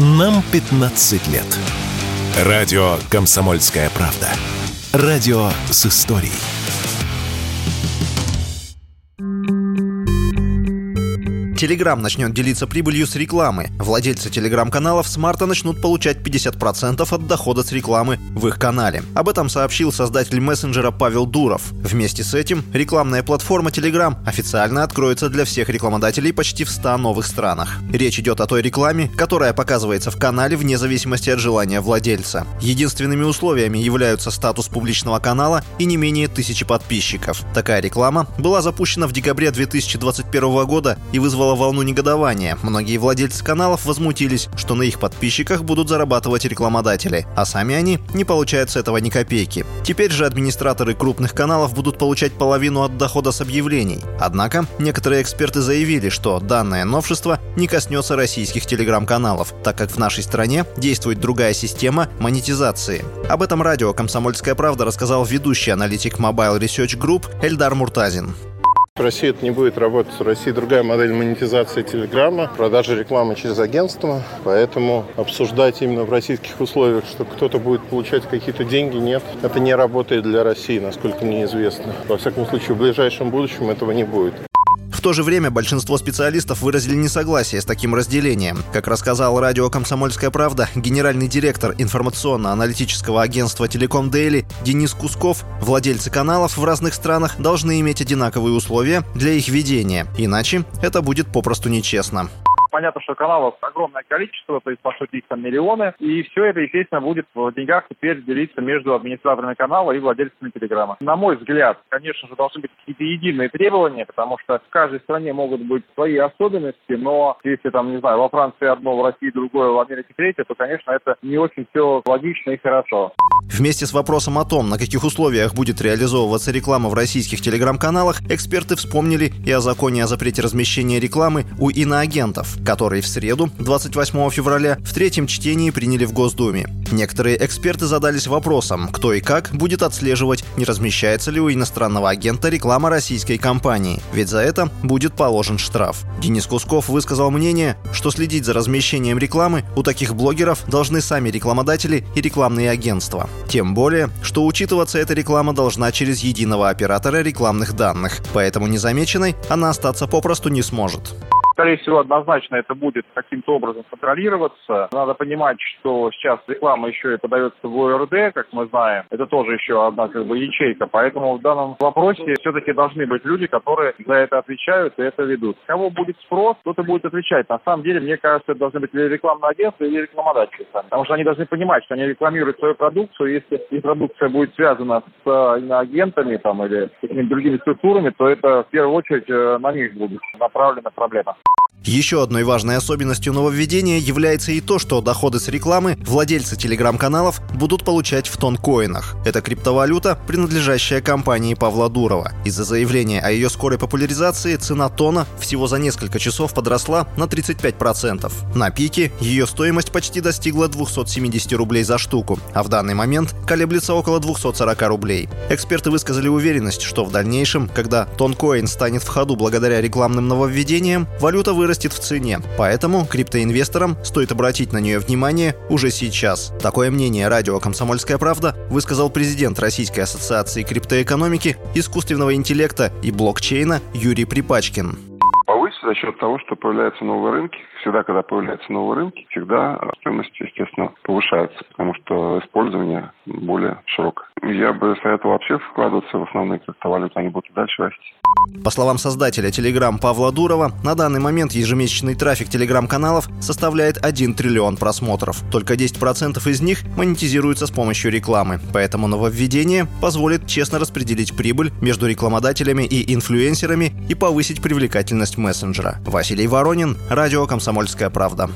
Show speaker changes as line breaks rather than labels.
Нам 15 лет. Радио «Комсомольская правда». Радио с историей.
Телеграм начнет делиться прибылью с рекламы. Владельцы телеграм-каналов с марта начнут получать 50% от дохода с рекламы в их канале. Об этом сообщил создатель мессенджера Павел Дуров. Вместе с этим рекламная платформа Telegram официально откроется для всех рекламодателей почти в 100 новых странах. Речь идет о той рекламе, которая показывается в канале вне зависимости от желания владельца. Единственными условиями являются статус публичного канала и не менее тысячи подписчиков. Такая реклама была запущена в декабре 2021 года и вызвала вызвало волну негодования. Многие владельцы каналов возмутились, что на их подписчиках будут зарабатывать рекламодатели, а сами они не получают с этого ни копейки. Теперь же администраторы крупных каналов будут получать половину от дохода с объявлений. Однако некоторые эксперты заявили, что данное новшество не коснется российских телеграм-каналов, так как в нашей стране действует другая система монетизации. Об этом радио «Комсомольская правда» рассказал ведущий аналитик Mobile Research Group Эльдар Муртазин.
В России это не будет работать. В России другая модель монетизации Телеграма, продажи рекламы через агентство. Поэтому обсуждать именно в российских условиях, что кто-то будет получать какие-то деньги, нет. Это не работает для России, насколько мне известно. Во всяком случае, в ближайшем будущем этого не будет.
В то же время большинство специалистов выразили несогласие с таким разделением. Как рассказал радио «Комсомольская правда», генеральный директор информационно-аналитического агентства «Телеком Дейли» Денис Кусков, владельцы каналов в разных странах должны иметь одинаковые условия для их ведения, иначе это будет попросту нечестно.
Понятно, что каналов огромное количество, то есть, по сути, их там миллионы. И все это, естественно, будет в деньгах теперь делиться между администраторами канала и владельцами Телеграма. На мой взгляд, конечно же, должны быть какие-то единые требования, потому что в каждой стране могут быть свои особенности, но если там, не знаю, во Франции одно, в России другое, в Америке третье, то, конечно, это не очень все логично и хорошо.
Вместе с вопросом о том, на каких условиях будет реализовываться реклама в российских телеграм-каналах, эксперты вспомнили и о законе о запрете размещения рекламы у иноагентов который в среду, 28 февраля, в третьем чтении приняли в Госдуме. Некоторые эксперты задались вопросом, кто и как будет отслеживать, не размещается ли у иностранного агента реклама российской компании, ведь за это будет положен штраф. Денис Кусков высказал мнение, что следить за размещением рекламы у таких блогеров должны сами рекламодатели и рекламные агентства. Тем более, что учитываться эта реклама должна через единого оператора рекламных данных, поэтому незамеченной она остаться попросту не сможет
скорее всего, однозначно это будет каким-то образом контролироваться. Надо понимать, что сейчас реклама еще и подается в ОРД, как мы знаем. Это тоже еще одна как бы ячейка. Поэтому в данном вопросе все-таки должны быть люди, которые за это отвечают и это ведут. Кого будет спрос, кто-то будет отвечать. На самом деле, мне кажется, это должны быть или рекламные агентства, или рекламодатели сами. Потому что они должны понимать, что они рекламируют свою продукцию. Если их продукция будет связана с агентами там, или какими-то другими структурами, то это в первую очередь э, на них будет направлена проблема.
Еще одной важной особенностью нововведения является и то, что доходы с рекламы владельцы телеграм-каналов будут получать в тонкоинах. Это криптовалюта, принадлежащая компании Павла Дурова. Из-за заявления о ее скорой популяризации цена тона всего за несколько часов подросла на 35%. На пике ее стоимость почти достигла 270 рублей за штуку, а в данный момент колеблется около 240 рублей. Эксперты высказали уверенность, что в дальнейшем, когда тонкоин станет в ходу благодаря рекламным нововведениям, валюта вырастет вырастет в цене. Поэтому криптоинвесторам стоит обратить на нее внимание уже сейчас. Такое мнение радио «Комсомольская правда» высказал президент Российской ассоциации криптоэкономики, искусственного интеллекта и блокчейна Юрий Припачкин
за счет того, что появляются новые рынки. Всегда, когда появляются новые рынки, всегда стоимость, естественно, повышается, потому что использование более широкое. Я бы советовал вообще вкладываться в основные криптовалюты, они будут дальше расти.
По словам создателя Telegram Павла Дурова, на данный момент ежемесячный трафик Telegram-каналов составляет 1 триллион просмотров. Только 10% из них монетизируются с помощью рекламы. Поэтому нововведение позволит честно распределить прибыль между рекламодателями и инфлюенсерами и повысить привлекательность мессенджера. Василий Воронин, Радио «Комсомольская правда».